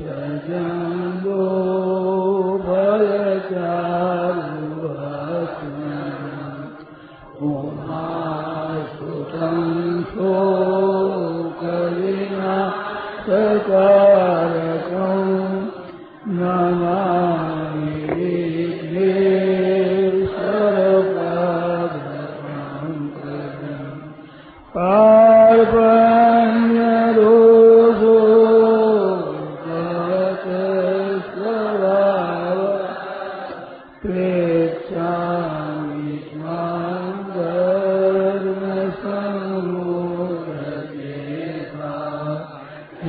天涯。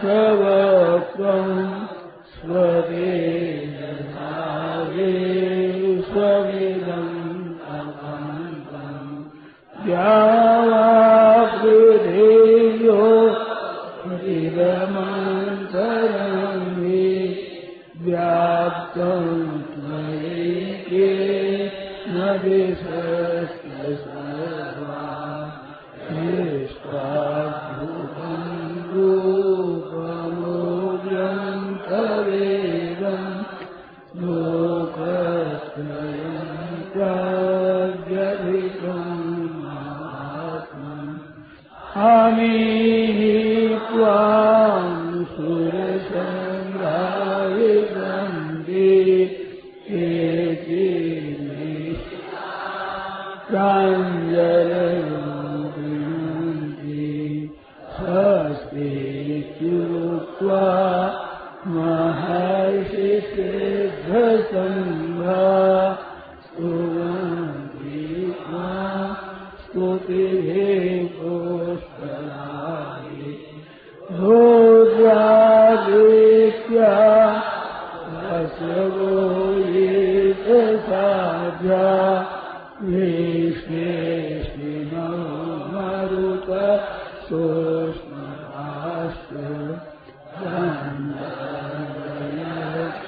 स्वम् स्वदे स्वविम् या के जी में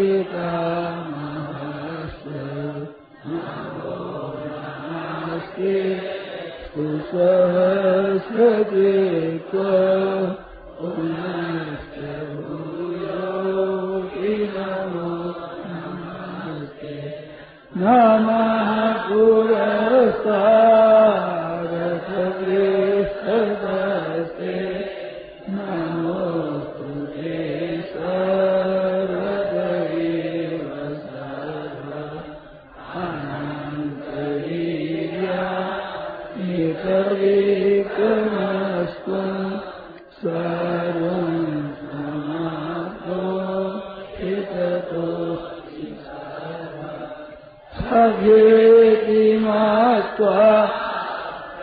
ीता कुसीको नमः पूरस्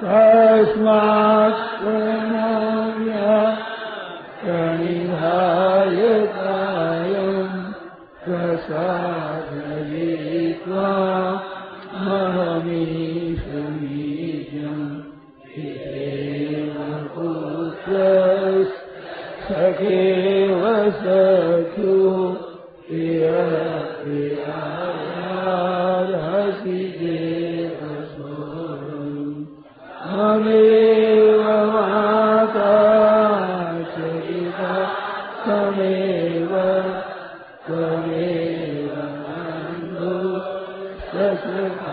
कस्मा कणि भय कसा सखे वसु आ Deus.